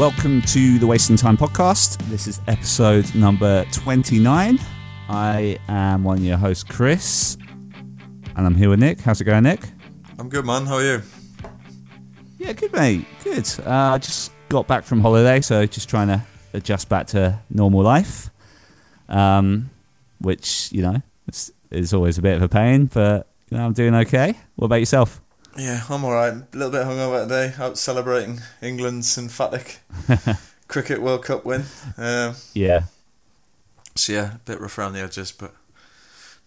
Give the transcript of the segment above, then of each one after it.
welcome to the Wasting Time podcast. This is episode number 29. I am one of your hosts, Chris, and I'm here with Nick. How's it going, Nick? I'm good, man. How are you? Yeah, good, mate. Good. Uh, I just got back from holiday, so just trying to adjust back to normal life, um, which, you know, is, is always a bit of a pain, but you know, I'm doing okay. What about yourself? Yeah, I'm alright. A little bit hungover today. Out celebrating England's emphatic cricket World Cup win. Um, Yeah. so yeah, a bit rough around the edges, but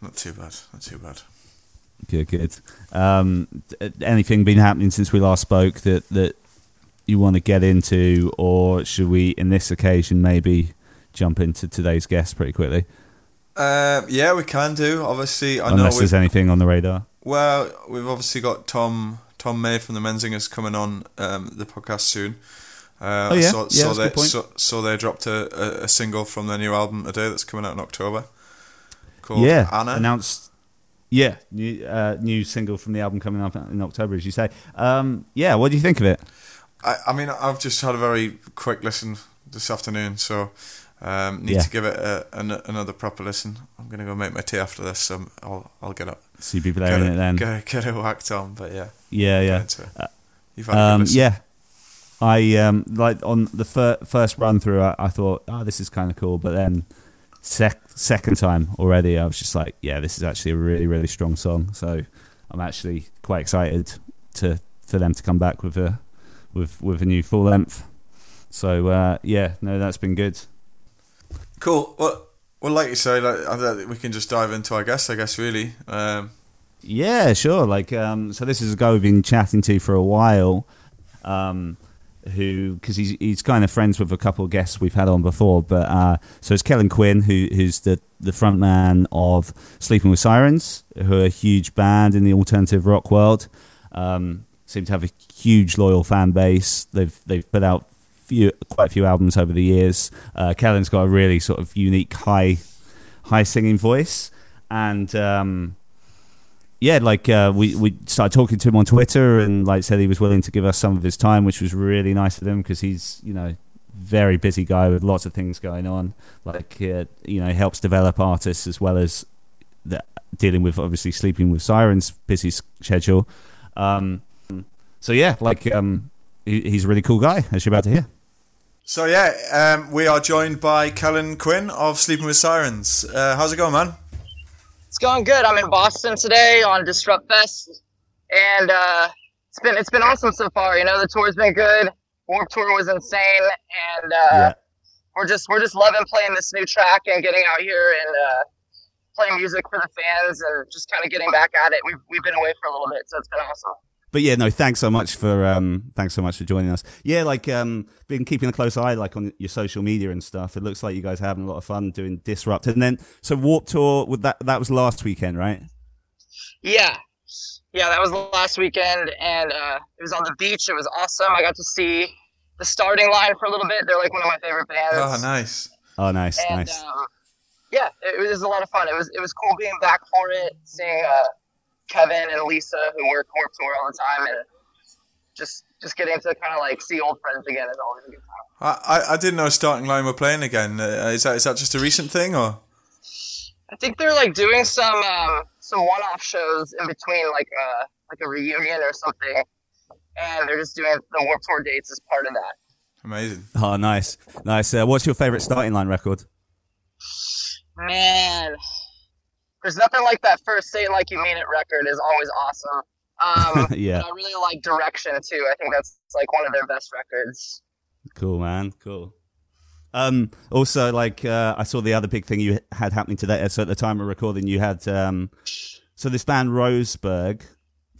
not too bad. Not too bad. Good, good. Um, anything been happening since we last spoke that that you want to get into, or should we, in this occasion, maybe jump into today's guest pretty quickly? Uh, yeah, we can do. Obviously, I Unless we've, there's anything on the radar. Well, we've obviously got Tom Tom Maid from the Menzingers coming on um, the podcast soon. Uh, Oh, yeah? So, Yeah, so they good point. so, so they dropped a, a, a single from their new album today that's coming out in October. Called yeah, Anna. announced. Yeah, new uh, new single from the album coming up in October, as you say. Um, yeah, what do you think of it? I, I mean, I've just had a very quick listen this afternoon, so um, need Yeah. to give it a, an, another proper listen. I'm gonna go make my tea after this, so I'll I'll get up, So you'd be get blaring it it, then. get, get it whacked on. But yeah, Yeah, get yeah. You've had Um, yeah, I um, like on the fir- first run through. I, I thought, oh, this is kind of cool, but then sec- second time already, I was just like, yeah, this is actually a really, really strong song. So I'm actually quite excited to for them to come back with a with with a new full length. So uh, yeah, no, that's been good. Cool. Well, well, like you say, like, we can just dive into our guest, I guess. Really. Um, Yeah, sure. Like, um, so this is a guy we've been chatting to for a while, um, who because he's he's kind of friends with a couple of guests we've had on before. But uh, so it's Kellin Quinn, who who's the the front man of Sleeping with Sirens, who are a huge band in the alternative rock world. Um, seem to have a huge loyal fan base. They've they've put out few quite a few albums over the years. Uh, Kellin's got a really sort of unique high high singing voice and. Um, yeah, like uh, we we started talking to him on Twitter, and like said he was willing to give us some of his time, which was really nice of him because he's you know very busy guy with lots of things going on. Like uh, you know, helps develop artists as well as the, dealing with obviously sleeping with sirens busy schedule. Um, so yeah, like um, he, he's a really cool guy, as you're about to hear. So yeah, um, we are joined by Kellin Quinn of Sleeping with Sirens. Uh, how's it going, man? It's going good. I'm in Boston today on Disrupt Fest, and uh, it's been it's been awesome so far. You know, the tour's been good. Warp Tour was insane, and uh, Yeah. we're just we're just loving playing this new track and getting out here and uh, playing music for the fans and just kind of getting back at it. We've we've been away for a little bit, so it's been awesome. But yeah, no, thanks so much for um, thanks so much for joining us. Yeah, like um, been keeping a close eye like on your social media and stuff. It looks like you guys are having a lot of fun doing Disrupt, and then so Warp Tour. With that, that was last weekend, right? Yeah. Yeah, that was last weekend, and uh, it was on the beach. It was awesome. I got to see the starting line for a little bit. They're like one of my favorite bands. Oh, nice. Oh, nice, and nice. um, yeah, it, was a lot of fun. It was it was cool being back for it, seeing uh, Kevin and Lisa who work Warp Tour all the time, and just just getting to kind of like see old friends again is always a good time. I, I, I didn't know starting line were playing again. Uh, is that is that just a recent thing or? I think they're like doing some um, some one-off shows in between, like uh, like a reunion or something, and they're just doing the Warp Tour dates as part of that. Amazing. Oh, nice, nice. Uh, what's your favorite starting line record? Man, there's nothing like that first "Say It Like You Mean It" record is always awesome. Um, Yeah. I really like Direction too. I think that's like one of their best records. Cool, man. Cool. Um, also, like uh, I saw the other big thing you had happening today. So at the time of recording, you had um, so this band Roseburg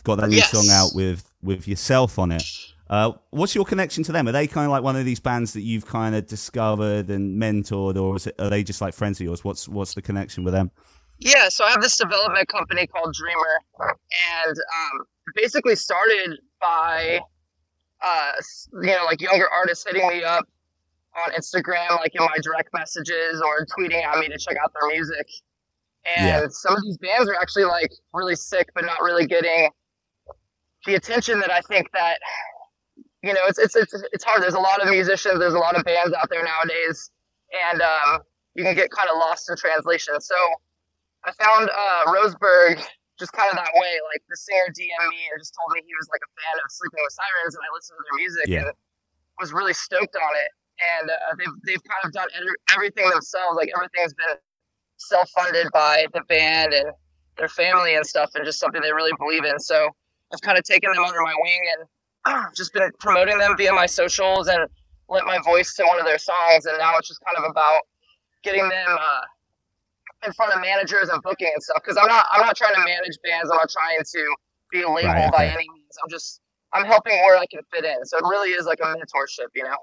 got that new Yes. song out with with yourself on it. Uh, what's your connection to them? Are they kind of like one of these bands that you've kind of discovered and mentored, or is it, are they just like friends of yours? What's what's the connection with them? Yeah, so I have this development company called Dreamer, and um, basically started by, uh, you know, like younger artists hitting me up on Instagram, like in my direct messages or tweeting at me to check out their music. And Yeah. some of these bands are actually like really sick, but not really getting the attention that I think that you know, it's it's it's it's hard. There's a lot of musicians. There's a lot of bands out there nowadays, and um, you can get kind of lost in translation. So I found uh, Roseburg just kind of that way. Like the singer DM me and just told me he was like a fan of Sleeping with Sirens, and I listened to their music Yeah. and was really stoked on it. And uh, they've they've kind of done everything themselves. Like everything's been self funded by the band and their family and stuff, and just something they really believe in. So I've kind of taken them under my wing and just been promoting them via my socials and lent my voice to one of their songs. And now it's just kind of about getting them uh, in front of managers and booking and stuff. Because I'm not I'm not trying to manage bands. I'm not trying to be a label Right, by any means. I'm just I'm helping where I can fit in. So it really is like a mentorship, you know.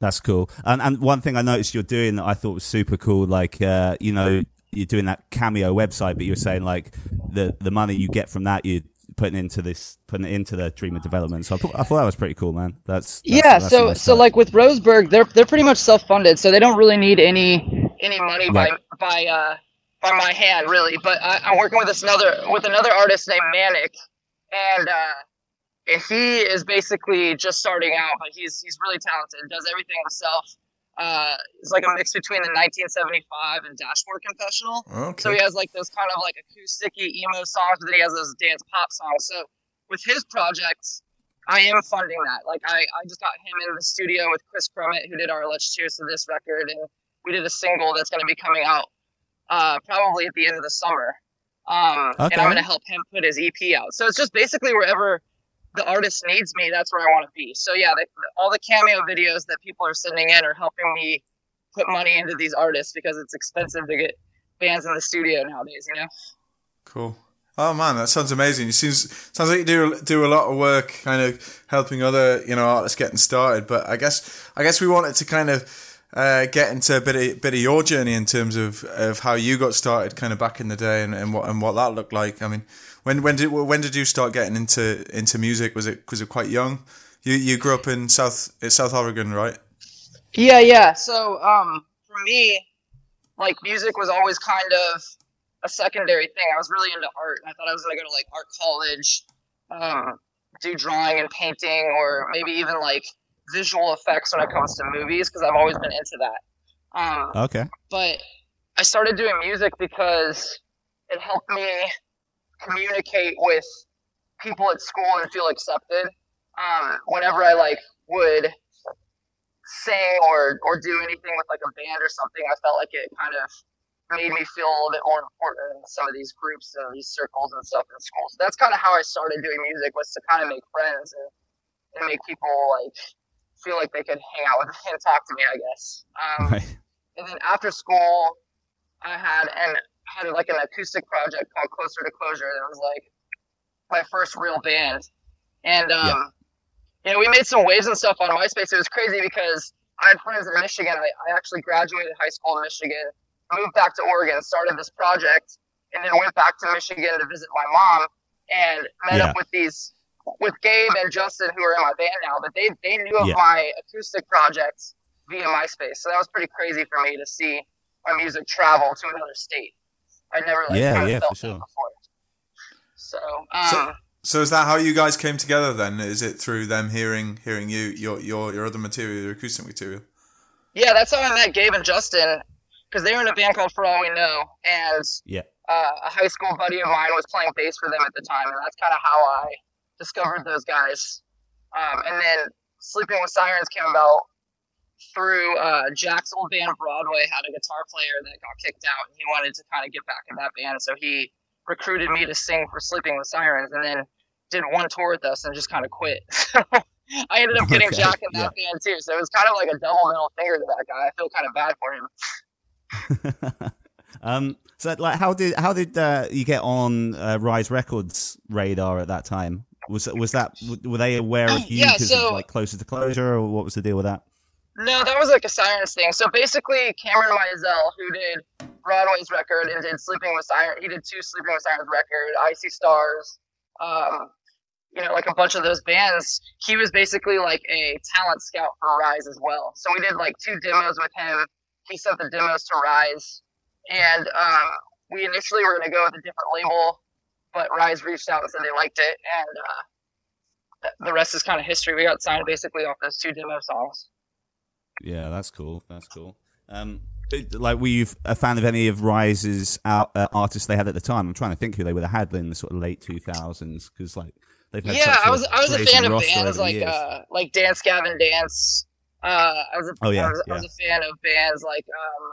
That's cool. And and one thing I noticed you're doing that I thought was super cool, like uh, you know, you're doing that cameo website, but you're saying like the the money you get from that you're putting into this putting it into the Dreamer development. So I thought, I thought that was pretty cool, man. That's, that's yeah that's so nice so touch. like with roseburg they're they're pretty much self-funded so they don't really need any any money Right. by by uh by my hand really but I, i'm working with this another with another artist named manic and uh and he is basically just starting out but he's he's really talented does everything himself uh it's like a mix between the 1975 and dashboard confessional Okay. so he has like those kind of like acousticy emo songs, but then he has those dance pop songs. So with his projects, I am funding that. Like I, I just got him in the studio with Kris Crummett, who did our Let's Cheers to This record, and we did a single that's going to be coming out uh, probably at the end of the summer. Um, And I'm going to help him put his EP out. So it's just basically wherever the artist needs me, that's where I want to be. So yeah, the, all the cameo videos that people are sending in are helping me put money into these artists because it's expensive to get bands in the studio nowadays, you know? Cool. Oh man, that sounds amazing. It seems sounds like you do do a lot of work, kind of helping other you know artists getting started. But I guess I guess we wanted to kind of uh, get into a bit of bit of your journey in terms of, of how you got started, kind of back in the day, and, and what and what that looked like. I mean, when when did when did you start getting into into music? Was it was it quite young? You you grew up in South South Oregon, right? Yeah, yeah. So, um, for me, like music was always kind of a secondary thing. I was really into art, I thought I was gonna go to like art college, um, do drawing and painting, or maybe even like visual effects when it comes to movies, because I've always been into that. Um, okay. but I started doing music because it helped me communicate with people at school and feel accepted. Um, whenever I like would sing or or do anything with like a band or something, I felt like it kind of made me feel a little bit more important in some of these groups and these circles and stuff in school. So that's kind of how I started doing music was to kind of make friends and, and make people like feel like they could hang out with me and talk to me, I guess. Um, Right. and then after school, I had and had like an acoustic project called Closer to Closure. That was like my first real band, and um, you know we made some waves and stuff on MySpace. It was crazy because I had friends in Michigan. I, I actually graduated high school in Michigan, moved back to Oregon, started this project, and then went back to Michigan to visit my mom, and met Yeah. up with these with Gabe and Justin who are in my band now. But they they knew of Yeah. my acoustic projects via MySpace. So that was pretty crazy for me to see my music travel to another state. I never like Yeah, kinda yeah, felt for sure. that before. So, um, So- So is that how you guys came together then? Is it through them hearing hearing you your your your other material, your acoustic material? yeah, that's how I met Gabe and Justin because they were in a band called For All We Know, and Yeah. uh, a high school buddy of mine was playing bass for them at the time, and that's kind of how I discovered those guys. Um, and then Sleeping with Sirens came about through uh, Jack's old band Broadway had a guitar player that got kicked out, and he wanted to kind of get back in that band, so he recruited me to sing for Sleeping with Sirens, and then did one tour with us and just kind of quit. So I ended up getting Okay, Jack in that band too, so it was kind of like a double middle finger to that guy. I feel kind of bad for him. um. So, like, how did how did uh, you get on uh, Rise Records radar at that time? Was was that were they aware of you Yeah, because so- like closer to closure, or what was the deal with that? No, that was like a Sirens thing. So basically, Cameron Mizell, who did Broadway's record and did Sleeping with Sirens, he did two Sleeping with Sirens record, I See Stars, um, you know, like a bunch of those bands. He was basically like a talent scout for Rise as well. So we did like two demos with him. He sent the demos to Rise, and um, we initially were going to go with a different label, but Rise reached out and said they liked it, and uh, the rest is kind of history. We got signed basically off those two demo songs. Yeah, that's cool. That's cool. Um, like, were you a fan of any of Rise's out, uh, artists they had at the time? I'm trying to think who they would have had in the sort of late 2000s because like they've had yeah, I was I was a fan of bands like uh like Dance Gavin Dance. Uh, I was a, Oh, yeah, I was, I was a fan of bands like um,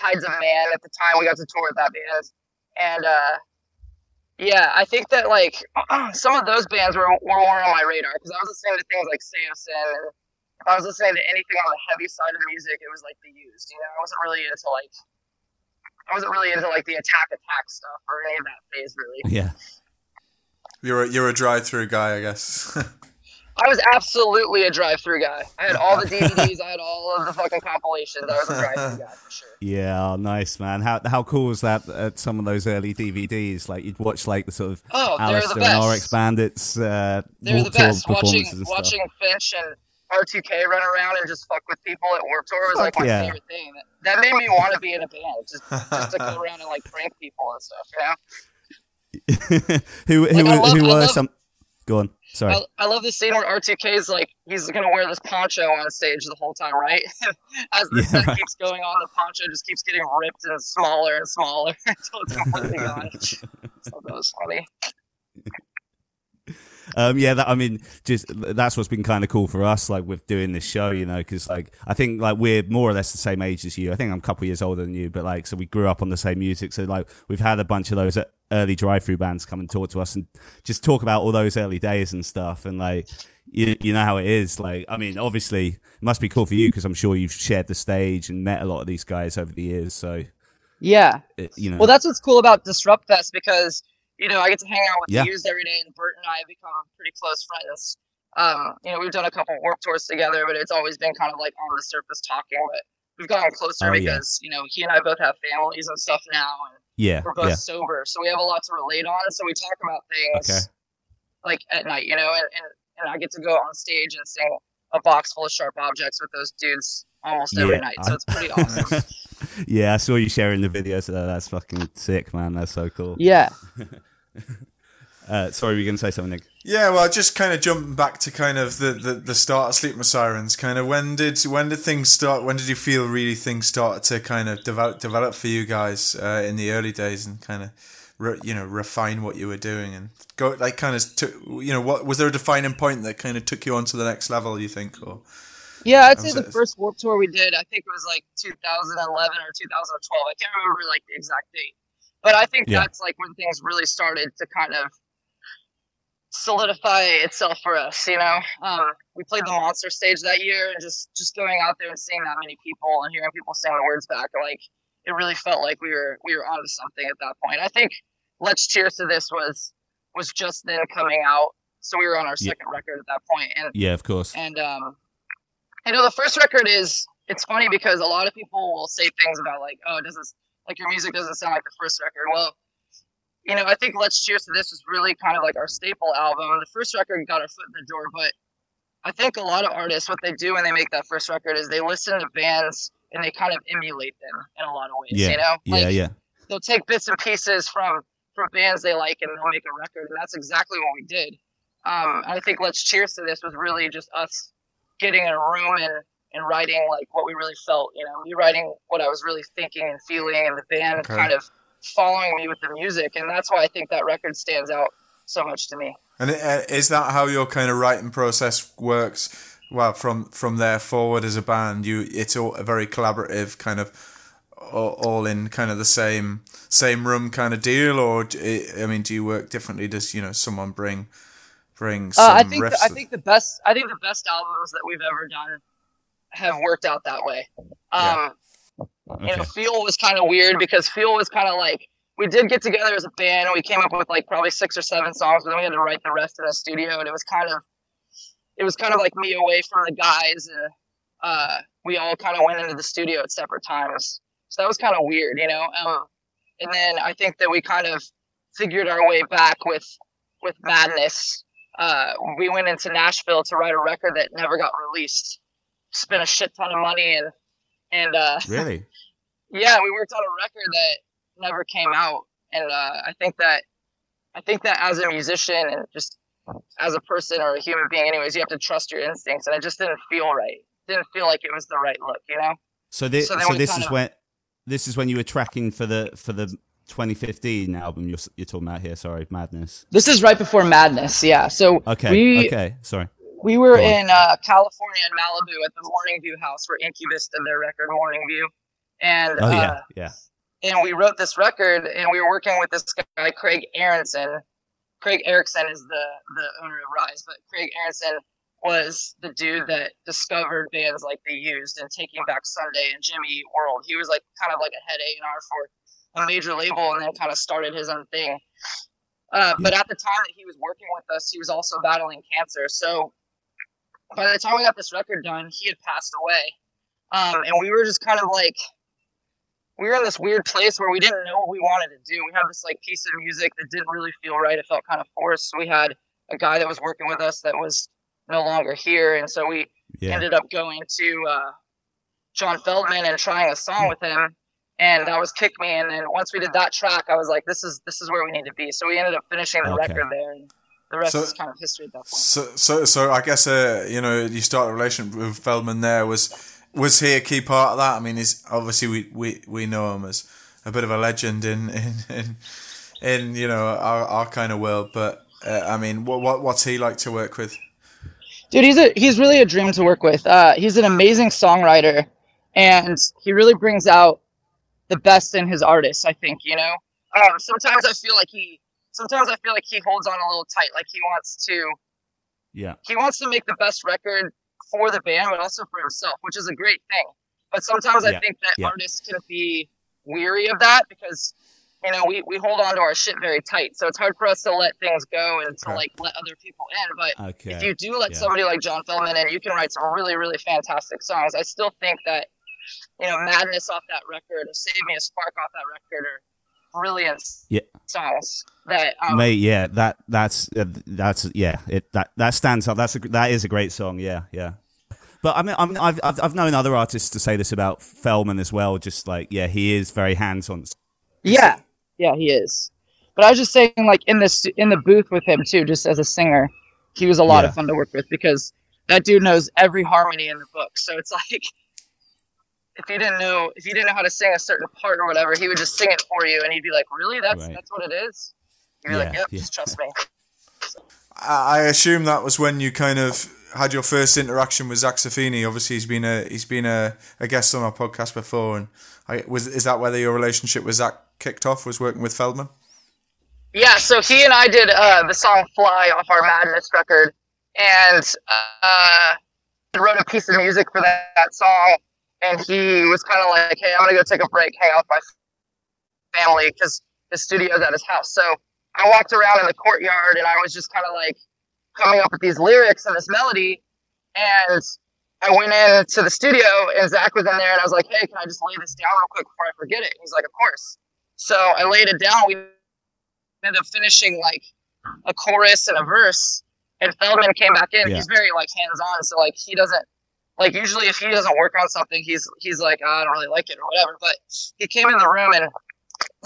Tides of Man at the time. We got to tour with that band, and uh, yeah, I think that like some of those bands were, were more on my radar because I was listening to things like Saosin, and if I was listening to anything on the heavy side of music, it was like the used. You know, I wasn't really into like I wasn't really into like the attack attack stuff or any of that phase really. Yeah, You're a, you're a Drive-Thru guy, I guess. I was absolutely a Drive-Thru guy. I had all the DVDs. I had all of the fucking compilations. I was a Drive-Thru guy for sure. yeah, nice man. How how cool was that at some of those early DVDs? Like you'd watch like the sort of Oh, Allister and RX Bandits. uh, They're the best. Watching performances and stuff. watching Finch and R2K run around and just fuck with people at Warped Tour was like my yeah. favorite thing. That, that made me want to be in a band, just just to go around and like prank people and stuff. You know. who who Like, I love- who were love- some? Go on. Sorry. I, I love the scene where R2K is like he's gonna wear this poncho on stage the whole time, right? As the Yeah, set right. keeps going on, the poncho just keeps getting ripped and smaller and smaller until it's completely gone. so that was funny. Um, yeah, that, I mean, just that's what's been kind of cool for us, like with doing this show, you know, because like I think like we're more or less the same age as you. I think I'm a couple years older than you, but like so we grew up on the same music. So like we've had a bunch of those early Drive-Thru bands come and talk to us and just talk about all those early days and stuff. And like you, you know how it is. Like I mean, obviously it must be cool for you because I'm sure you've shared the stage and met a lot of these guys over the years. So Yeah. it, you know, Well, that's what's cool about Disrupt Fest because you know I get to hang out with Yeah. the used every day, and Bert and I have become pretty close friends. Um, you know, we've done a couple warp tours together, but it's always been kind of like on the surface talking. But we've gotten closer Oh, yeah. because you know he and I both have families and stuff now, and yeah, we're both yeah, sober, so we have a lot to relate on. So we talk about things Okay. like at night, you know, and, and and I get to go on stage and sing a box full of sharp objects with those dudes almost every Yeah, night. I- So it's pretty awesome. yeah. I saw you sharing the video, Uh, that's fucking sick, man. That's so cool. yeah. Uh, sorry, were you going to say something, Nick? Yeah, well, just kind of jumping back to kind of the, the, the start of Sleep with Sirens. Kind of when did when did things start? When did you feel really things started to kind of develop develop for you guys uh, in the early days and kind of re, you know refine what you were doing and go like kind of took you know what was there a defining point that kind of took you on to the next level? You think or Yeah, I'd say the it. first Warp Tour we did, I think it was like 2011 or 2012. I can't remember like the exact date, but I think Yeah. that's like when things really started to kind of solidify itself for us. You know, um, we played the Monster stage that year, and just just going out there and seeing that many people and hearing people sing the words back, like it really felt like we were we were onto something at that point. I think Let's Cheers to This was was just then coming out, so we were on our Yeah. second record at that point, and Yeah, of course. and um, you know, the first record is it's funny because a lot of people will say things about like, oh, it doesn't like your music doesn't sound like the first record. Well, you know, I think Let's Cheers to This was really kind of like our staple album. The first record got our foot in the door, but I think a lot of artists, what they do when they make that first record is they listen to bands and they kind of emulate them in a lot of ways. Yeah, You know, Yeah, like, yeah. they'll take bits and pieces from from bands they like and they'll make a record and that's exactly what we did um, i think let's cheers to this was really just us getting in a room and and writing like what we really felt you know me writing what i was really thinking and feeling and the band Okay. kind of following me with the music and that's why i think that record stands out so much to me and uh, is that how your kind of writing process works? Well, from from there forward as a band, you it's all a very collaborative kind of all, all in kind of the same same room kind of deal, or I mean, do you work differently? Does you know someone bring bring some uh, i think the, i think the best i think the best albums that we've ever done have worked out that way um, Okay. you know, Feel was kind of weird because Feel was kind of like we did get together as a band and we came up with like probably six or seven songs, but then we had to write the rest in the studio, and it was kind of it was kind of like me away from the guys, and uh, we all kind of went into the studio at separate times, so that was kind of weird, you know. Um, and then I think that we kind of figured our way back with with Madness. Uh, we went into Nashville to write a record that never got released. Spent a shit ton of money and and uh, Really? yeah, we worked on a record that never came out, and uh, I think that I think that as a musician and just as a person or a human being, anyways, you have to trust your instincts, and it just didn't feel right. Didn't feel like it was the right look, you know. So this, So so, this kinda- is when this is when you were tracking for the for the 2015 album you're, you're talking about here. Sorry, Madness. This is right before Madness, yeah. So Okay, we okay, sorry. We were in uh, California in Malibu at the Morning View house where Incubus did their record Morning View, and Oh uh, yeah, yeah. and we wrote this record and we were working with this guy Craig Aaronson. Craig Ericson is the the owner of Rise, but Craig Aaronson was the dude that discovered bands like The Used and Taking Back Sunday and Jimmy Eat World. He was like kind of like a head A and R for a major label and then kind of started his own thing. Uh, But at the time that he was working with us, he was also battling cancer. So by the time we got this record done, he had passed away. Um, and we were just kind of like, we were in this weird place where we didn't know what we wanted to do. We had this like piece of music that didn't really feel right. It felt kind of forced. We had a guy that was working with us that was no longer here, and so we Yeah. ended up going to uh, John Feldmann and trying a song with him, and that was Kick Me. And then once we did that track, I was like, this is this is where we need to be. So we ended up finishing the Okay. record there, and the rest So- is kind of history at that point. So, so, so I guess uh, you know you start a relationship with Feldmann. There was was he a key part of that? I mean, is obviously we, we, we know him as a bit of a legend in in in, in you know our, our kind of world. But uh, I mean, what, what what's he like to work with? Dude, he's a he's really a dream to work with. Uh, he's an amazing songwriter, and he really brings out the best in his artists. I think you know. Um, sometimes I feel like he sometimes I feel like he holds on a little tight, like he wants to Yeah. he wants to make the best record for the band, but also for himself, which is a great thing. But sometimes I think that yeah. artists can be weary of that because you know we, we hold on to our shit very tight, so it's hard for us to let things go and to like let other people in. But Okay. if you do let yeah. somebody like John Feldmann in, you can write some really, really fantastic songs. I still think that, you know, Madness off that record or Save Me a Spark off that record are brilliant Yeah. songs that um, Mate, yeah, that that's uh, that's yeah, it that that stands up. That's a that is a great song. Yeah, yeah. But I mean, I mean, I've I've I've known other artists to say this about Feldmann as well. Just like, yeah, he is very hands on. yeah, yeah, he is. But I was just saying, like in this in the booth with him too, just as a singer, he was a lot Yeah. of fun to work with because that dude knows every harmony in the book. So it's like if he didn't know if he didn't know how to sing a certain part or whatever, he would just sing it for you, and he'd be like, "Really? That's Right. that's what it is." You'd be like, "Yep, yeah. just trust me." I I assume that was when you kind of had your first interaction with Zakk Cervini. Obviously, he's been a he's been a, a guest on our podcast before, and I, was is that whether your relationship with Zach kicked off? Was working with Feldmann? Yeah, so he and I did uh, the song "Fly" off our Madness record, and uh, wrote a piece of music for that, that song. And he was kind of like, "Hey, I'm gonna go take a break, hang out with my family, because his studio's at his house." So I walked around in the courtyard, and I was just kind of like coming up with these lyrics and this melody. And I went into the studio, and Zakk was in there, and I was like, "Hey, can I just lay this down real quick before I forget it?" He's like, "Of course." So I laid it down. We ended up finishing like a chorus and a verse. And Feldmann came back in. Yeah. He's very like hands on, so like he doesn't like usually if he doesn't work on something, he's he's like "Oh, I don't really like it or whatever. But he came in the room and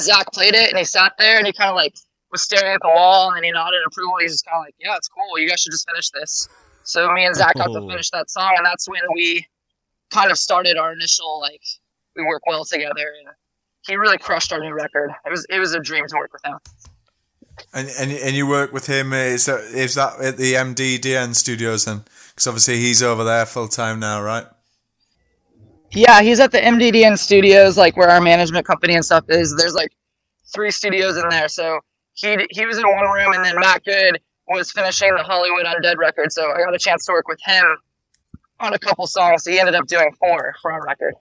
Zakk played it, and he sat there and he kind of like was staring at the wall, and then he nodded approval. He's just kind of like, Yeah, it's cool. You guys should just finish this. So me and Zakk got to finish that song, and that's when we kind of started our initial like we work well together, and he really crushed our new record. It was it was a dream to work with him. And and and you work with him? uh, Is that is that at the MDDN studios then? Because obviously he's over there full time now, right? Yeah, he's at the MDDN studios, like where our management company and stuff is. There's like three studios in there. So he he was in one room, and then Matt Good was finishing the Hollywood Undead record. So I got a chance to work with him on a couple songs. He ended up doing four for our record.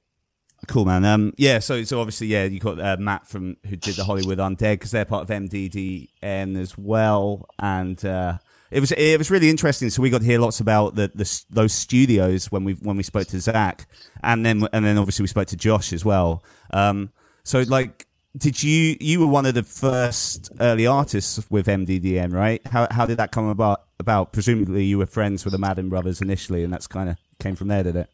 Cool, man. Um, yeah. So, so obviously, yeah, you got uh, Matt from who did the Hollywood Undead because they're part of MDDN as well, and uh, it was it was really interesting. So we got to hear lots about the, the those studios when we when we spoke to Zakk, and then and then obviously we spoke to Josh as well. Um, so like, did you you were one of the first early artists with MDDN, right? How how did that come about? About presumably you were friends with the Madden brothers initially, and that's kind of came from there, did it?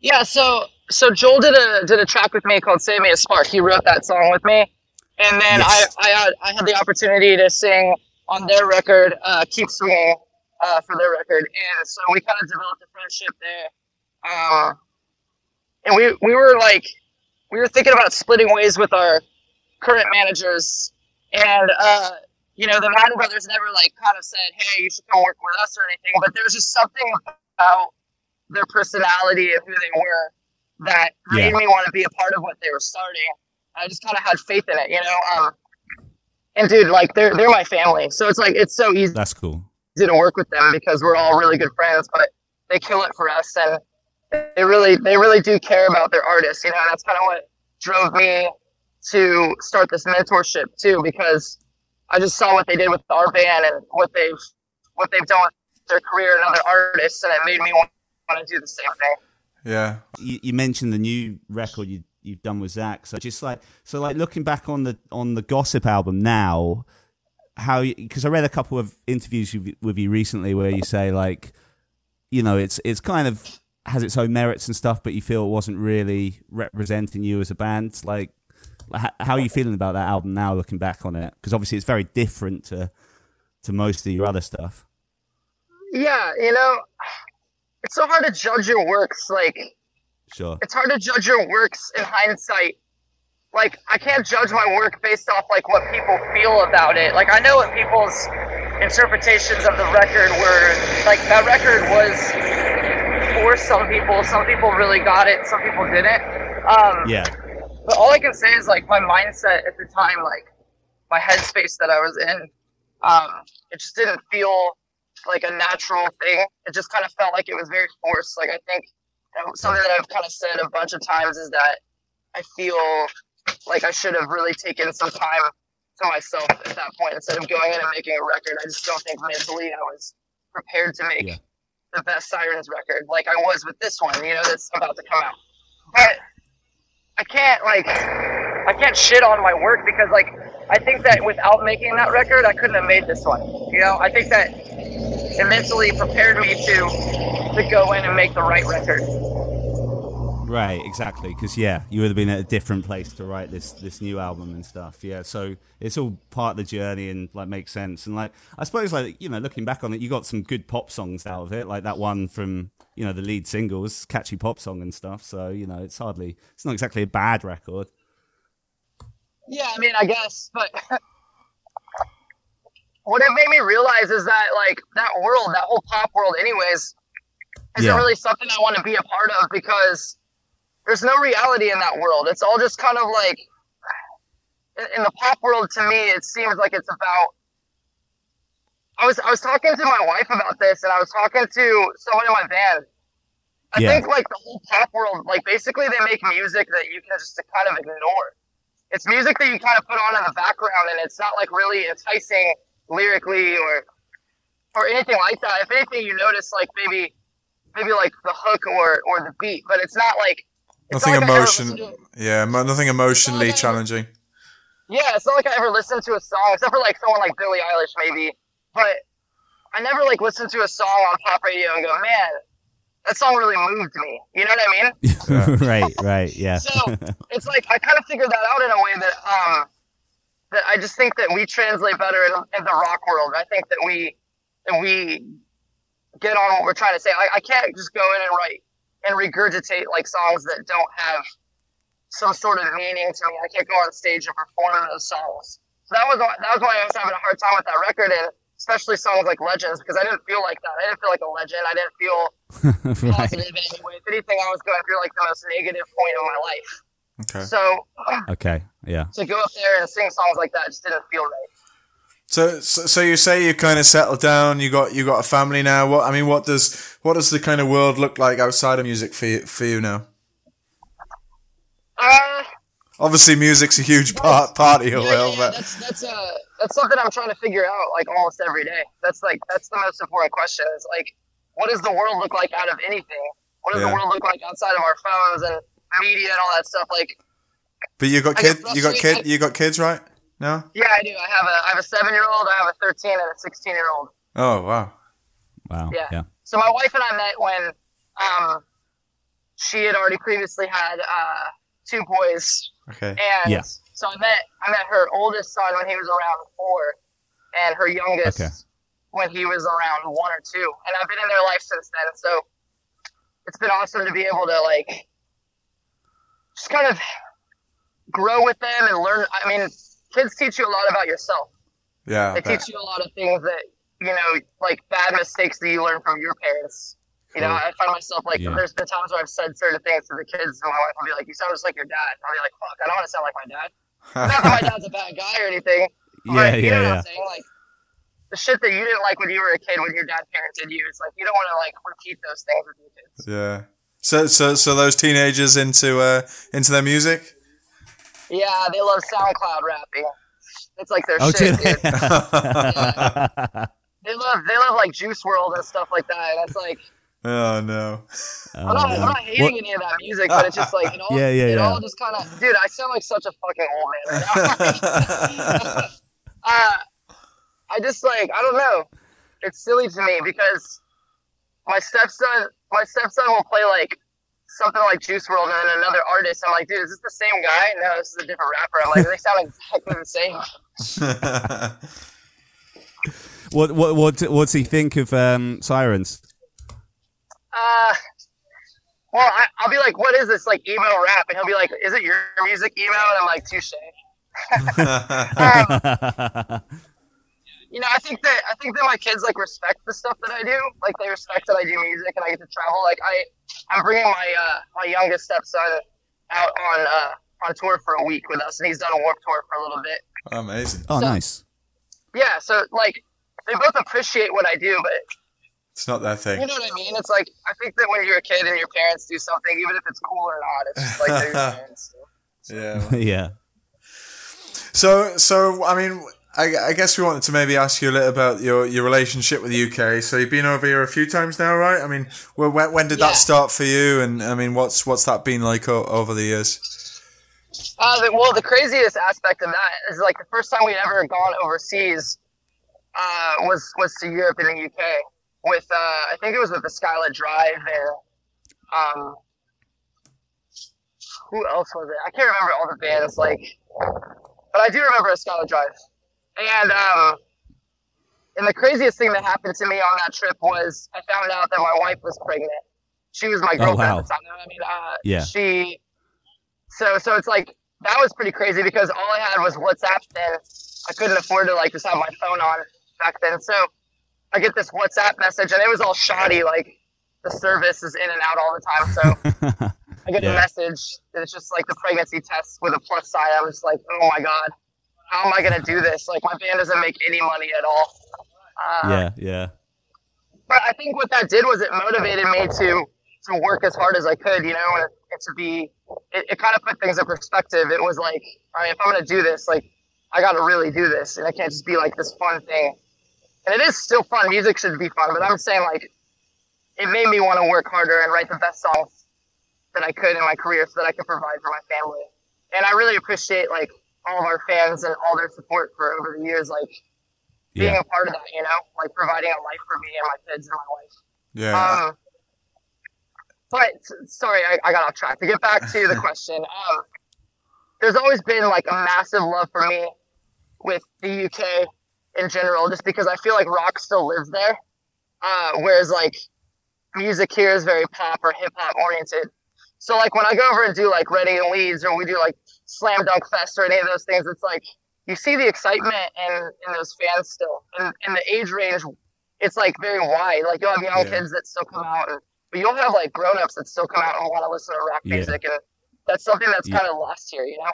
Yeah, so so Joel did a did a track with me called "Save Me a Spark." He wrote that song with me, and then Yes. I I had I had the opportunity to sing on their record, uh, Keep Swinging, uh, for their record. And so we kind of developed a friendship there. Um, and we, we were like, we were thinking about splitting ways with our current managers. And, uh, you know, the Madden brothers never like kind of said, hey, you should come work with us or anything. But there was just something about their personality and who they were that made me want to be a part of what they were starting. I just kind of had faith in it, you know. Um, and dude, like they're they're my family, so it's like it's so easy That's cool. Didn't work with them because we're all really good friends. But they kill it for us, and they really they really do care about their artists, you know. And that's kind of what drove me to start this mentorship too, because I just saw what they did with our band and what they've what they've done with their career and other artists, and it made me want to do the same thing. Yeah. you, you mentioned the new record you you've done with Zakk. So just like so, like looking back on the on the Gossip album now, how because I read a couple of interviews with, with you recently where you say like, you know, it's it's kind of has its own merits and stuff, but you feel it wasn't really representing you as a band. Like, how are you feeling about that album now, looking back on it? Because obviously it's very different to to most of your other stuff. Yeah, you know, it's so hard to judge your works. Like, Sure. it's hard to judge your works in hindsight. Like, I can't judge my work based off like what people feel about it. Like, I know what people's interpretations of the record were. Like, that record was for some people. Some people really got it. Some people didn't. Um, Yeah. but all I can say is like my mindset at the time, like my headspace that I was in, um, it just didn't feel like a natural thing. It just kind of felt like it was very forced. Like I think something that I've kind of said a bunch of times is that I feel like I should have really taken some time to myself at that point instead of going in and making a record. I just don't think mentally I was prepared to make Yeah. The best Sirens record like I was with this one, you know, that's about to come out. But I can't like I can't shit on my work because like I think that without making that record I couldn't have made this one. You know, I think that it mentally prepared me to to go in and make the right record. Right, exactly. Because yeah, you would have been at a different place to write this this new album and stuff. Yeah, so it's all part of the journey and like makes sense. And like I suppose like you know looking back on it, you got some good pop songs out of it, like that one from you know the lead singles, catchy pop song and stuff. So you know it's hardly it's not exactly a bad record. Yeah, I mean, I guess, but what it made me realize is that like that world, that whole pop world, anyways, isn't Yeah. really something I want to be a part of because there's no reality in that world. It's all just kind of like in- the pop world. To me, it seems like it's about. I was I was talking to my wife about this, and I was talking to someone in my band. I Yeah. think like the whole pop world, like basically they make music that you can just kind of ignore it's music that you kind of put on in the background and it's not like really enticing lyrically or or anything like that if anything you notice like maybe maybe like the hook or or the beat but it's not like Nothing not like emotion. to- Yeah, mo- nothing emotionally Okay. challenging. yeah it's not like i ever listened to a song except for like someone like billie eilish maybe but i never like listened to a song on pop radio and go man that song really moved me you know what i mean right, right, yeah. So it's like I kind of figured that out in a way that um that I just think that we translate better in, in the rock world. I think that we that we get on what we're trying to say. I, I can't just go in and write and regurgitate like songs that don't have some sort of meaning to me. I can't go on stage and perform those songs. So that was that was why I was having a hard time with that record and especially songs like Legends because I didn't feel like that. I didn't feel like a legend. I didn't feel right. positive in any way. If anything, I was going through like the most negative point of my life. Okay. So Okay, yeah. to go up there and sing songs like that just didn't feel right. So, so, so you say you kind of settled down. You got you got a family now. What I mean, what does what does the kind of world look like outside of music for you, for you now? Uh, Obviously, music's a huge part part of your yeah, world, yeah, but that's that's uh that's something I'm trying to figure out like almost every day. That's like that's the most important question. Is like, what does the world look like out of anything? What does Yeah. the world look like outside of our phones and media and all that stuff? Like, but you got I kid you got kid you got kids, right? No. yeah, I do. I have a I have a seven year old, I have a thirteen, and a sixteen year old. Oh wow. Wow. Yeah. Yeah. So my wife and I met when um she had already previously had uh two boys Okay. And Yeah. so I met I met her oldest son when he was around four, and her youngest Okay. when he was around one or two. And I've been in their life since then. So it's been awesome to be able to like just kind of grow with them and learn. I mean, kids teach you a lot about yourself. Yeah. They teach you a lot of things that you know, like bad mistakes that you learn from your parents. You know, I find myself like Yeah. there's been times where I've said certain things to the kids, and my wife will be like, "You sound just like your dad." I'll be like, "Fuck, I don't want to sound like my dad." Not that my dad's a bad guy or anything. Yeah, but you know yeah, what yeah. I'm saying? Like the shit that you didn't like when you were a kid, when your dad parented you, it's like you don't want to like repeat those things with your kids. Yeah. So so so those teenagers into uh into their music. Yeah, they love SoundCloud rapping. It's like their Oh, shit, did dude. They love they love like Juice WRLD and stuff like that. That's like oh no. I'm not, I'm not hating What- any of that music, but it's just like it all, Yeah, yeah, it yeah. all just kind of, dude. I sound like such a fucking old man right uh, I just like I don't know. It's silly to me because my stepson, my stepson will play like something like Juice WRLD and then another artist. I'm like, dude, is this the same guy? No, this is a different rapper. I'm like, they sound exactly the same. what what what what's he think of um, sirens? Uh, well, I, I'll be like, what is this like emo rap? And he'll be like, is it your music emo? And I'm like, touche. Um, you know, I think that I think that my kids like respect the stuff that I do. Like they respect that I do music and I get to travel. Like I, I'm bringing my uh, my youngest stepson out on uh, on tour for a week with us, and he's done a Warp Tour for a little bit. Amazing. oh, So- nice. Yeah, so like they both appreciate what I do, but It's not that thing. you know what I mean. It's like I think that when you're a kid and your parents do something, even if it's cool or not, it's just like they're your parents. Yeah. yeah. So, so I mean, I, I guess we wanted to maybe ask you a little about your, your relationship with the UK. So you've been over here a few times now, right? I mean, well, when, when did Yeah. that start for you? And I mean, what's what's that been like o- over the years? Uh, well, the craziest aspect of that is like the first time we'd ever gone overseas uh, was was to Europe and the UK with uh, I think it was with the Skylit Drive and um, who else was it? I can't remember all the bands like, but I do remember a Skylit Drive. And um, and the craziest thing that happened to me on that trip was I found out that my wife was pregnant. She was my Oh, girlfriend wow. at the time. I mean, uh, Yeah. she so so it's like that was pretty crazy because all I had was WhatsApp then. I couldn't afford to like just have my phone on back then. So I get this WhatsApp message and it was all shoddy, like the service is in and out all the time. So I get Yeah. a message and it's just like the pregnancy test with a plus sign. I was like, oh my god, how am I gonna do this? Like my band doesn't make any money at all. Uh, yeah, yeah, but I think what that did was it motivated me to to work as hard as I could, you know, and, and to be. It, it kind of put things in perspective. It was like, all right, if I'm gonna do this, like, I got to really do this, and I can't just be like this fun thing. And it is still fun. Music should be fun, but I'm saying like, it made me want to work harder and write the best songs that I could in my career, so that I could provide for my family. And I really appreciate like all of our fans and all their support for over the years, like being yeah. a part of that, you know, like providing a life for me and my kids and my wife. Yeah. Um, but sorry, I, I got off track. To get back to the question, um, there's always been like a massive love for me with the UK in general, just because I feel like rock still lives there, uh, whereas like music here is very pop or hip hop oriented. So like when I go over and do like Reading and Leeds, or we do like Slam Dunk Fest or any of those things, it's like you see the excitement in, in those fans still, and, and the age range it's like very wide. Like you'll have young Yeah. kids that still come out, and, but you'll have like grown ups that still come out and want to listen to rock Yeah. music, and that's something that's Yeah. kind of lost here, you know.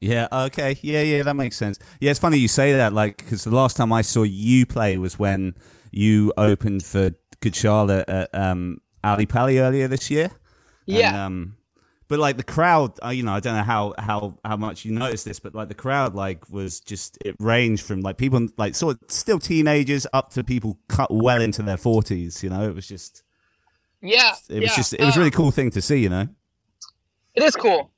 Yeah, okay. Yeah, yeah, that makes sense. Yeah, it's funny you say that, like, because the last time I saw you play was when you opened for Good Charlotte at um, Ali Pally earlier this year. Yeah, And, um, but like the crowd, uh, you know, I don't know how, how, how much you noticed this, but like the crowd, like, was just, it ranged from like people, like, sort of still teenagers up to people cut well into their 40s, you know, it was just, yeah, it was yeah. just, it was a Uh, really cool thing to see, you know? It is cool.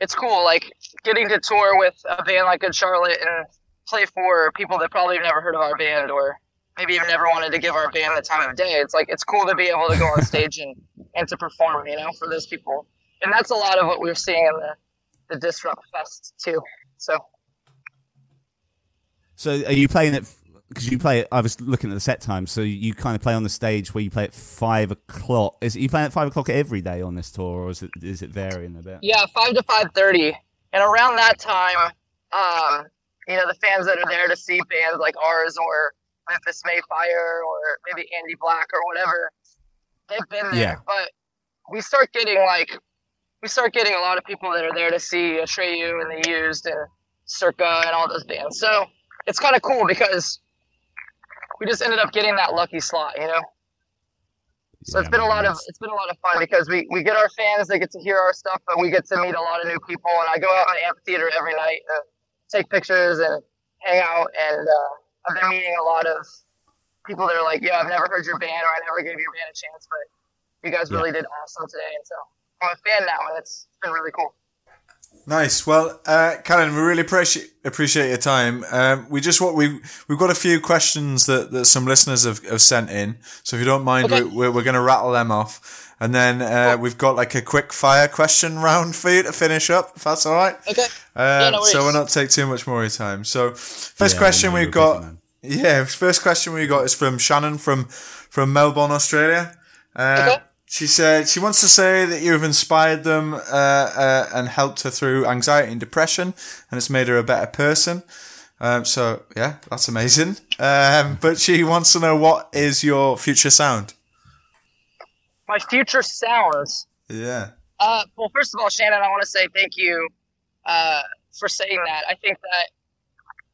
It's cool, like getting to tour with a band like Good Charlotte and play for people that probably have never heard of our band or maybe even never wanted to give our band the time of day. It's like it's cool to be able to go on stage and, and to perform, you know, for those people. And that's a lot of what we're seeing in the, the Disrupt Fest too. So So are you playing it? Because you play it. I was looking at the set time. So you kind of play on the stage where you play at five o'clock. Is it, you playing at five o'clock every day on this tour, or is it is it varying a bit? Yeah, five to five thirty, and around that time, um, you know, the fans that are there to see bands like ours or Memphis May Fire or maybe Andy Black or whatever, they've been there. Yeah. But we start getting like we start getting a lot of people that are there to see Atreyu and the Used and Circa and all those bands. So it's kind of cool because we just ended up getting that lucky slot, you know. So it's Yeah, been a lot of it's been a lot of fun because we, we get our fans, they get to hear our stuff, but we get to meet a lot of new people. And I go out in the amphitheater every night and take pictures and hang out. And uh, I've been meeting a lot of people that are like, "Yeah, I've never heard your band, or I never gave your band a chance, but you guys really did awesome today." And so I'm a fan now, and it's been really cool. Nice. Well, uh, Kellin, we really appreciate appreciate your time. Um, we just what we we've got a few questions that, that some listeners have, have sent in. So if you don't mind, Okay. we, we're we're going to rattle them off, and then uh, we've got like a quick fire question round for you to finish up. If that's all right. Okay. Um, no so we'll not take too much more of your time. So first Yeah, question no, we've you're got. Yeah, first question we got is from Shannon from from Melbourne, Australia. Uh, Okay. She said she wants to say that you've inspired them uh, uh, and helped her through anxiety and depression, and it's made her a better person. Um, so yeah, that's amazing. Um, but she wants to know what is your future sound? My future sounds. Yeah, Uh, well, first of all, Shannon, I want to say thank you uh, for saying that. I think that,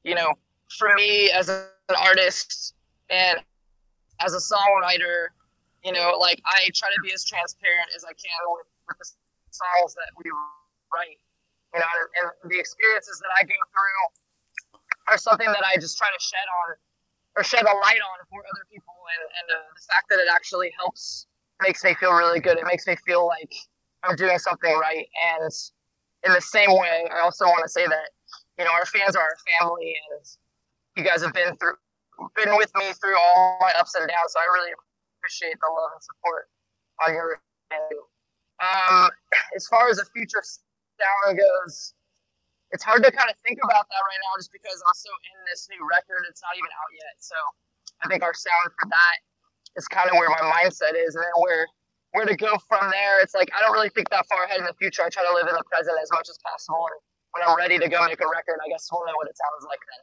you know, for me as an artist and as a songwriter, you know, like I try to be as transparent as I can with, the songs that we write. You know, and, and the experiences that I go through are something that I just try to shed on or shed a light on for other people. And, and uh, the fact that it actually helps makes me feel really good. It makes me feel like I'm doing something right. And in the same way, I also want to say that, you know, our fans are our family and you guys have been through, been with me through all my ups and downs. So I really appreciate the love and support on your end. Um, as far as the future sound goes, it's hard to kind of think about that right now just because I'm so in this new record. It's not even out yet. So I think our sound for that is kind of where my mindset is. And then where, where to go from there, it's like I don't really think that far ahead in the future. I try to live in the present as much as possible. And when I'm ready to go make a record, I guess we'll know what it sounds like then.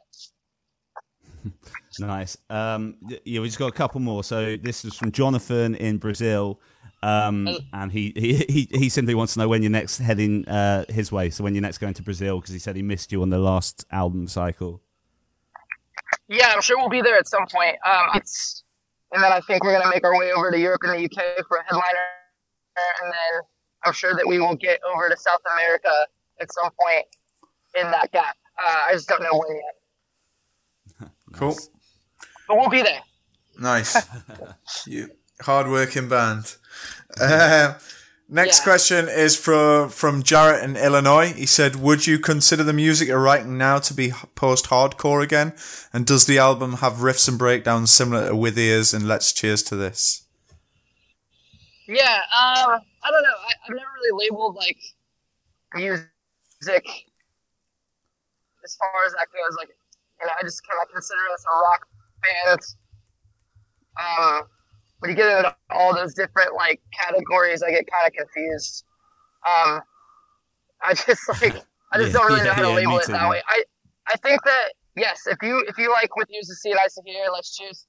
Nice. Um, yeah, we just got a couple more. So this is from Jonathan in Brazil, um, and he, he he he simply wants to know when you're next heading uh, his way. So when you're next going to Brazil, because he said he missed you on the last album cycle. Yeah, I'm sure we'll be there at some point. Um, it's, and then I think we're gonna make our way over to Europe and the UK for a headliner, and then I'm sure that we will get over to South America at some point in that gap. Uh, I just don't know when yet, cool, but we'll be there. nice. you hard-working band. Um, next Yeah. question is from from Jarrett in Illinois. He said, "Would you consider the music you're writing now to be post-hardcore again? And does the album have riffs and breakdowns similar to With Ears and Let's Cheers to This?" Yeah, um, I don't know. I, I've never really labeled like music as far as that goes. Like, know, I just kind of consider us a rock band. Um, when you get into all those different like categories, I get kind of confused. Um, I just like I just Yeah, don't really know how to yeah, label it too, that way. I I think that yes, if you if you like with Ears to See and Eyes to Hear, Let's Cheers.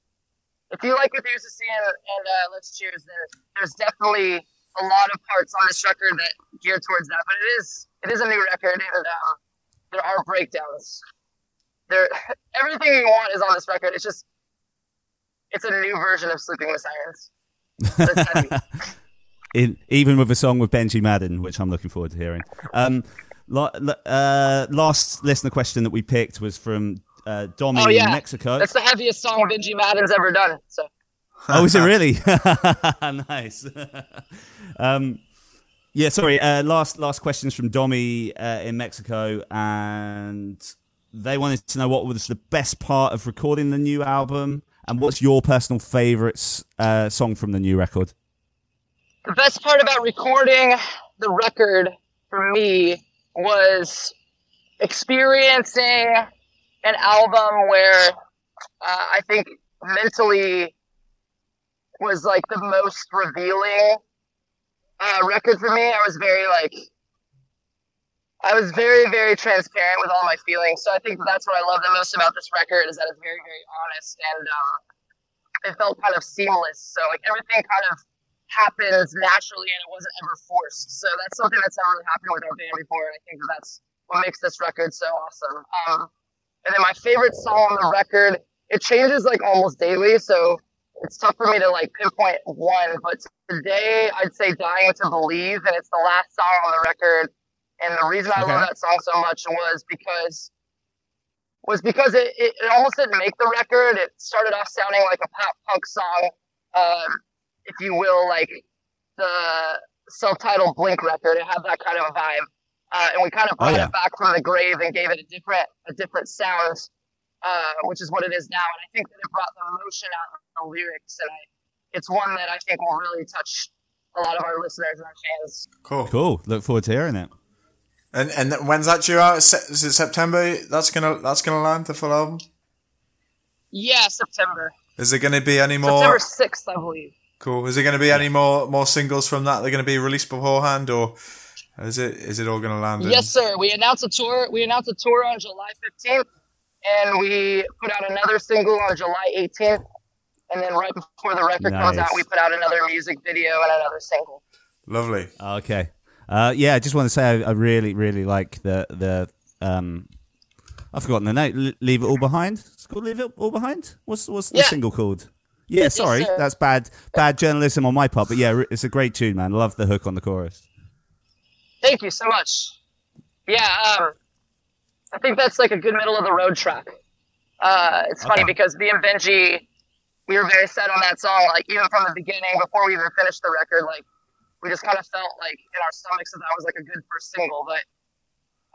If you like with Ears to See and, and uh, Let's Cheers, then there's definitely a lot of parts on this record that gear towards that. But it is it is a new record, and um, there are breakdowns. There, everything you want is on this record. It's just it's a new version of Sleeping with Sirens. But it's heavy. In, even with a song with Benji Madden, which I'm looking forward to hearing. Um, uh, last listener question that we picked was from uh, Domi Oh, yeah. in Mexico. That's the heaviest song Benji Madden's ever done. So Oh, is it really? nice. um, yeah, sorry. Uh, last last questions from Domi uh, in Mexico, and they wanted to know what was the best part of recording the new album, and what's your personal favorite uh, song from the new record? the best part about recording the record for me was experiencing an album where uh, I think mentally was like the most revealing uh, record for me. I was very like, I was very very transparent with all my feelings. So I think that's what I love the most about this record is that it's very very honest and um, it felt kind of seamless. So like everything kind of happens naturally and it wasn't ever forced. So that's something that's never really happened with our band before, and I think that that's what makes this record so awesome. Um, and then my favorite song on the record, it changes like almost daily, so it's tough for me to like pinpoint one. But today, I'd say "Dying to Believe," and it's the last song on the record. And the reason I Okay. love that song so much was because was because it, it, it almost didn't make the record. It started off sounding like a pop punk song, um, if you will, like the self-titled Blink record. It had that kind of a vibe, uh, and we kind of Oh, brought yeah. it back from the grave and gave it a different a different sound, uh, which is what it is now. And I think that it brought the emotion out of the lyrics, and I, it's one that I think will really touch a lot of our listeners and our fans. Cool. Cool. Look forward to hearing it. And and when's that due out? Is it September? That's gonna that's gonna land the full album. Yeah, September, Is there gonna be any more? September sixth, I believe. Cool. Is there gonna be any more more singles from that? They're gonna be released beforehand, or is it is it all gonna land? in- Yes, sir. We announced a tour. We announced a tour on July 15th, and we put out another single on July 18th. And then right before the record comes out, we put out another music video and another single. Lovely. Okay. Uh, yeah, I just want to say I, I really, really like the the. Um, I've forgotten the name. L- Leave it all behind. It's called Leave it all behind. What's what's the Yeah. single called? Yeah, sorry, sir. that's bad bad journalism on my part. But yeah, it's a great tune, man. Love the hook on the chorus. Thank you so much. Yeah, um, I think that's like a good middle of the road track. Uh, it's funny Okay. because me and Benji, we were very set on that song. Like even from the beginning, before we even finished the record, like we just kind of felt like in our stomachs that that was like a good first single. But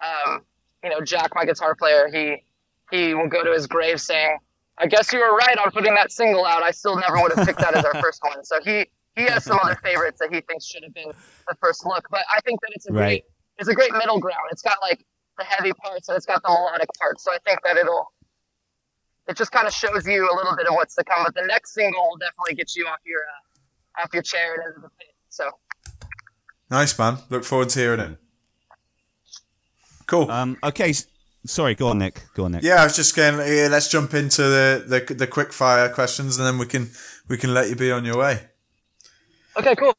um, you know, Jack, my guitar player, he he will go to his grave saying, "I guess you were right on putting that single out. I still never would have picked that as our first one." So he he has some other favorites that he thinks should have been the first look. But I think that it's a Right. great it's a great middle ground. It's got like the heavy parts and it's got the melodic parts. So I think that it'll it just kind of shows you a little bit of what's to come. But the next single will definitely get you off your uh, off your chair and into the pit. So Nice man. Look forward to hearing it. Cool. Um, okay, sorry. Go on, Nick. Go on, Nick. yeah, I was just going. Yeah, let's jump into the, the the quick fire questions, and then we can we can let you be on your way. okay, cool.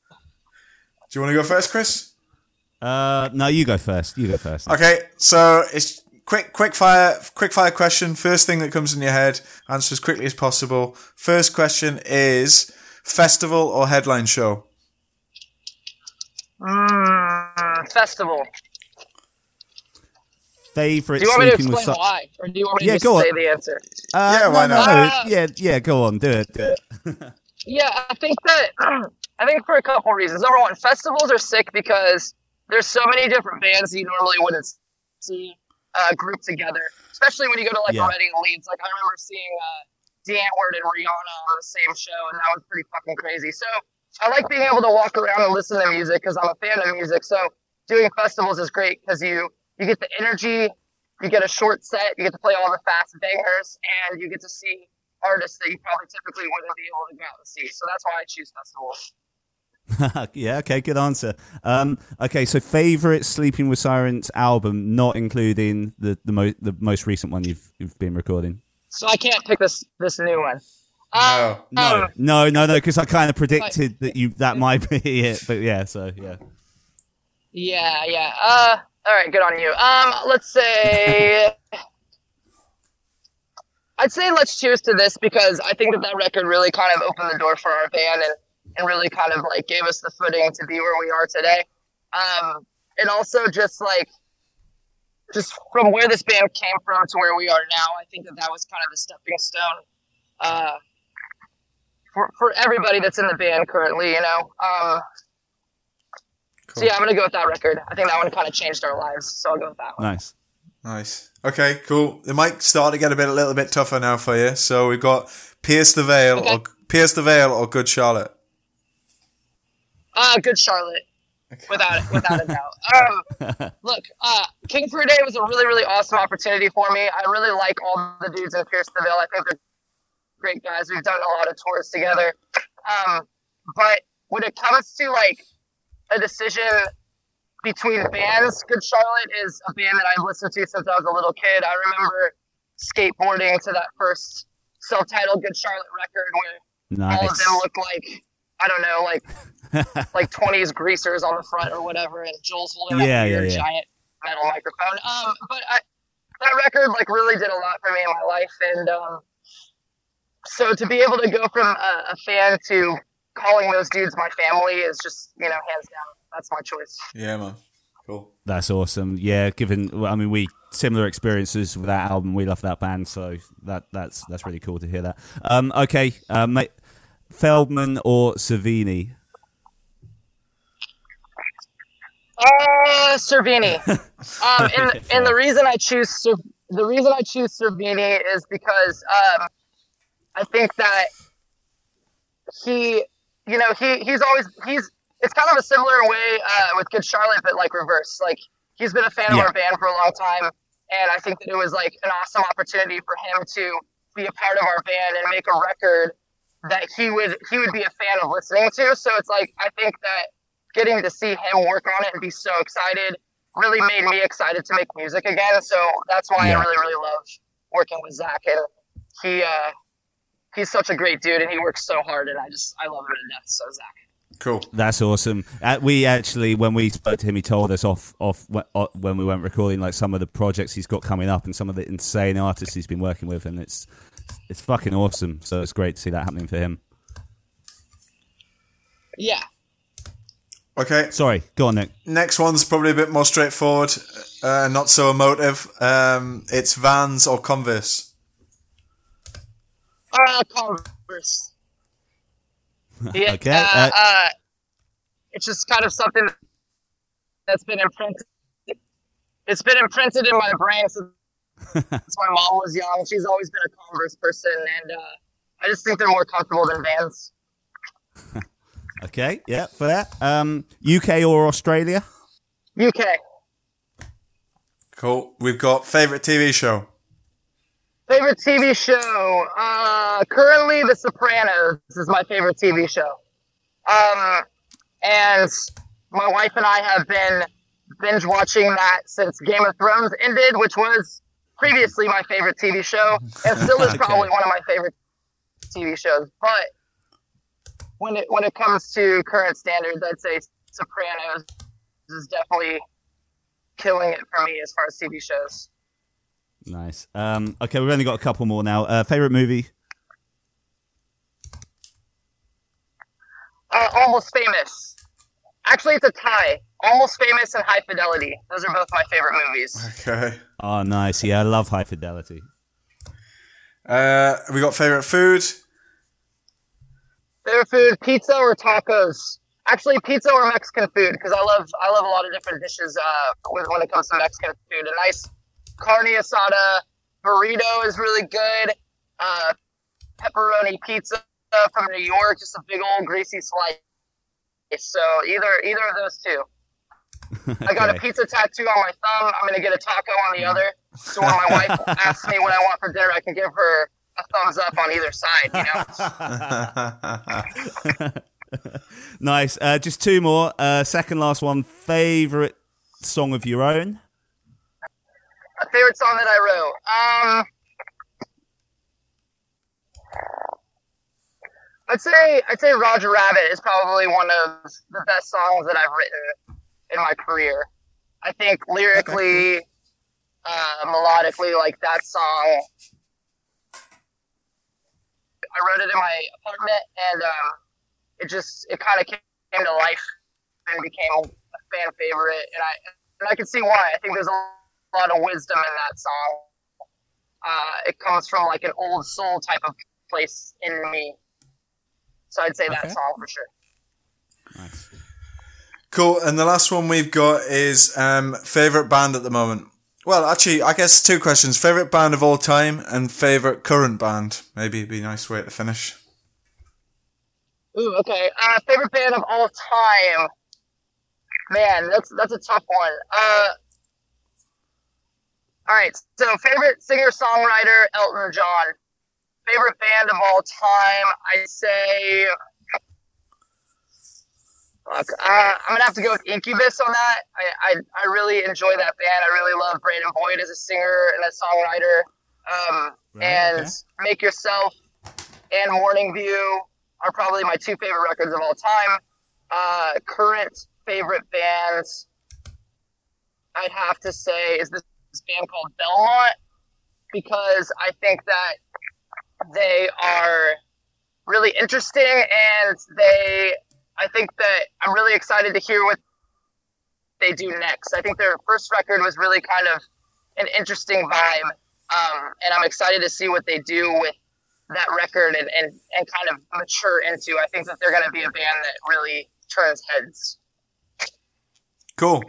Do you want to go first, Chris? Uh, no, you go first. You go first. Okay, so it's quick quick fire quick fire question. First thing that comes in your head, answer as quickly as possible. First question is festival or headline show? Mm, festival. Favorite Do you want me to sleeping with explain so- why, or do you want me to Yeah, just go on. say the answer? Uh, Yeah, why no, not? no, Ah. yeah, yeah. Go on. Do it. Do it. Yeah, I think that I think for a couple reasons. Number one, festivals are sick because there's so many different bands you normally wouldn't see uh, grouped together. Especially when you go to like Yeah. Reading Leeds. Like I remember seeing uh, Die Antwoord and Rihanna on the same show, and that was pretty fucking crazy. So I like being able to walk around and listen to music because I'm a fan of music. So doing festivals is great because you you get the energy, you get a short set, you get to play all the fast bangers, and you get to see artists that you probably typically wouldn't be able to go out and see. So that's why I choose festivals. yeah. Okay. Good answer. Um, okay. So, favorite Sleeping with Sirens album, not including the the, mo- the most recent one you've you've been recording. So I can't pick this this new one. Um, No. No, no, no, no. Because I kind of predicted that you that might be it. But yeah. So yeah. yeah, yeah. Uh, all right, good on you. Um, let's say. I'd say Let's Cheers to This because I think that that record really kind of opened the door for our band and, and really kind of like gave us the footing to be where we are today. Um, and also just like just from where this band came from to where we are now, I think that that was kind of the stepping stone uh, for for everybody that's in the band currently. You know. Um, So yeah, I'm gonna go with that record. I think that one kind of changed our lives, so I'll go with that one. Nice. Nice. Okay, cool. It might start to get a bit a little bit tougher now for you. So we've got Pierce the Veil Okay. or Pierce the Veil or Good Charlotte. Uh, good Charlotte. without without a doubt. Um, look, uh, King for a Day was a really really awesome opportunity for me. I really like all the dudes in Pierce the Veil. I think they're great guys. We've done a lot of tours together. Um, but when it comes to like a decision between bands, Good Charlotte is a band that I've listened to since I was a little kid. I remember skateboarding to that first self-titled Good Charlotte record where Nice. all of them look like I don't know, like like twenties greasers on the front or whatever, and Joel's holding Yeah, yeah, weird yeah. giant metal microphone. Um, but I, that record like really did a lot for me in my life, and um, so to be able to go from a, a fan to calling those dudes my family is just you know hands down that's my choice. Yeah, man. Cool. That's awesome. Yeah, given I mean we similar experiences with that album. We love that band, so that that's that's really cool to hear that. Um, okay, uh, mate, Feldmann or Cervini? Uh, Cervini. um, and and the reason I choose Cer- the reason I choose Cervini is because um, I think that he, you know, he he's always he's it's kind of a similar way uh, with Good Charlotte, but like reverse. Like he's been a fan Yeah. of our band for a long time, and I think that it was like an awesome opportunity for him to be a part of our band and make a record that he would he would be a fan of listening to. So it's like I think that getting to see him work on it and be so excited really made me excited to make music again. So that's why Yeah. I really, really love working with Zakk. And he, uh, he's such a great dude and he works so hard and I just, I love him to death. So Zakk. Cool. That's awesome. Uh, we actually, when we spoke to him, he told us off off when we went recording, like some of the projects he's got coming up and some of the insane artists he's been working with, and it's it's fucking awesome. So it's great to see that happening for him. Yeah. Okay. Sorry, go on, Nick. Next one's probably a bit more straightforward, uh, not so emotive. Um, it's Vans or Converse. Uh, Converse. Yeah. Okay, Uh, uh, uh, it's just kind of something that's been imprinted. It's been imprinted in my brain since since my mom was young. She's always been a Converse person, and uh, I just think they're more comfortable than Vans. Okay, yeah, for that. Um, UK or Australia? UK. Cool. We've got favorite TV show. Favorite TV show? Uh, currently, The Sopranos is my favorite TV show. Um, and my wife and I have been binge watching that since Game of Thrones ended, which was previously my favorite TV show, and still is Okay. probably one of my favorite TV shows. But when it when it comes to current standards, I'd say Sopranos is definitely killing it for me as far as TV shows. Nice. Um, okay, we've only got a couple more now. Uh, favorite movie? Uh, Almost Famous. Actually, it's a tie. Almost Famous and High Fidelity. Those are both my favorite movies. Okay. Oh, nice. Yeah, I love High Fidelity. Uh, we got favorite food. Favorite food: pizza or tacos. Actually, pizza or Mexican food because I love I love a lot of different dishes. Uh, when when it comes to Mexican food, a nice carne asada burrito is really good. Uh, pepperoni pizza from New York, just a big old greasy slice. So either either of those two. I got a pizza tattoo on my thumb. I'm gonna get a taco on the other. So when my wife asks me what I want for dinner, I can give her a thumbs up on either side. You know. nice. Uh, just two more. Uh, second last one. Favorite song of your own? A favorite song that I wrote. Um, I'd say I'd say Roger Rabbit is probably one of the best songs that I've written in my career. I think lyrically, uh, melodically, like that song. I wrote it in my apartment, and um, it just it kind of came to life and became a fan favorite, and I and I can see why. I think there's a lot of wisdom in that song. Uh, it comes from like an old soul type of place in me. So I'd say Okay. that song for sure. Nice. Cool. And the last one we've got is um, favorite band at the moment. Well, actually, I guess two questions: favorite band of all time and favorite current band. Maybe it'd be a nice way to finish. Ooh, okay. Uh, favorite band of all time. Man, that's that's a tough one. Uh, all right. So, favorite singer songwriter Elton John. Favorite band of all time, I say. Uh, I'm gonna have to go with Incubus on that. I, I I really enjoy that band. I really love Brandon Boyd as a singer and a songwriter. Um, Right, and okay. Make Yourself and Morning View are probably my two favorite records of all time. Uh, current favorite bands, I'd have to say, is this band called Belmont because I think that they are really interesting and they, I think that I'm really excited to hear what they do next. I think their first record was really kind of an interesting vibe, um, and I'm excited to see what they do with that record and, and, and kind of mature into. I think that they're going to be a band that really turns heads. Cool.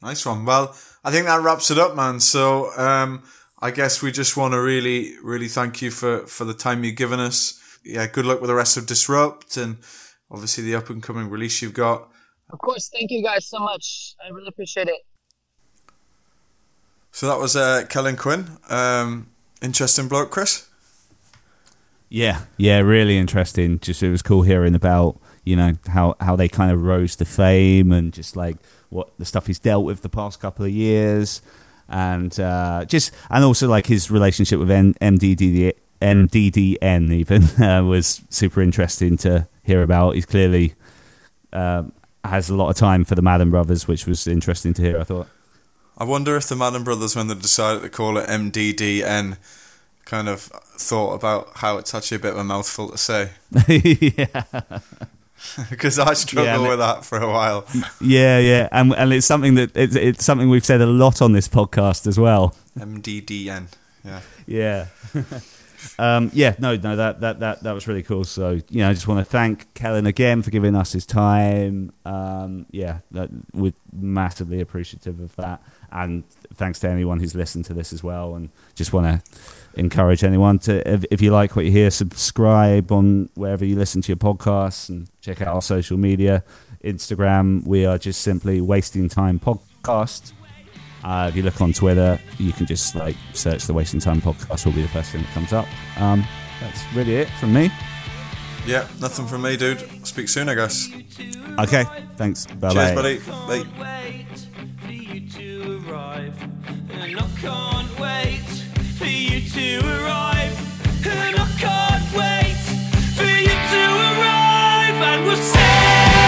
Nice one. Well, I think that wraps it up, man. So, um, I guess we just want to really, really thank you for, for the time you've given us. Yeah, good luck with the rest of Disrupt and obviously the up and coming release you've got. Of course, thank you guys so much. I really appreciate it. So that was uh, Kellin Quinn. Um, interesting bloke, Chris. Yeah, yeah, really interesting. Just it was cool hearing about you know how how they kind of rose to fame and just like what the stuff he's dealt with the past couple of years, and uh, just and also like his relationship with N- MDD MDDN even uh, was super interesting to hear about. He's clearly um, has a lot of time for the Madden Brothers, which was interesting to hear. I thought. I wonder if the Madden brothers, when they decided to call it MDDN, kind of thought about how it's actually a bit of a mouthful to say. yeah. Because I struggled Yeah, with that for a while. Yeah, yeah, and and it's something that it's, it's something we've said a lot on this podcast as well. MDDN. Yeah. Yeah, um, yeah, no, no, that that that that was really cool. So you know, I just want to thank Kellin again for giving us his time. Um, yeah, that, we're massively appreciative of that, and thanks to anyone who's listened to this as well. And just want to encourage anyone to, if, if you like what you hear, subscribe on wherever you listen to your podcasts, and check out our social media. Instagram, we are just simply wasting time podcast. Uh, if you look on Twitter, you can just like search the Wasting Time podcast. Will be the first thing that comes up. Um, that's really it from me. Yeah, nothing from me, dude. Speak soon, I guess. Okay, thanks. Bye Cheers, bye. buddy. Bye. wait for you to arrive. And I can't wait for you to arrive, and we'll say.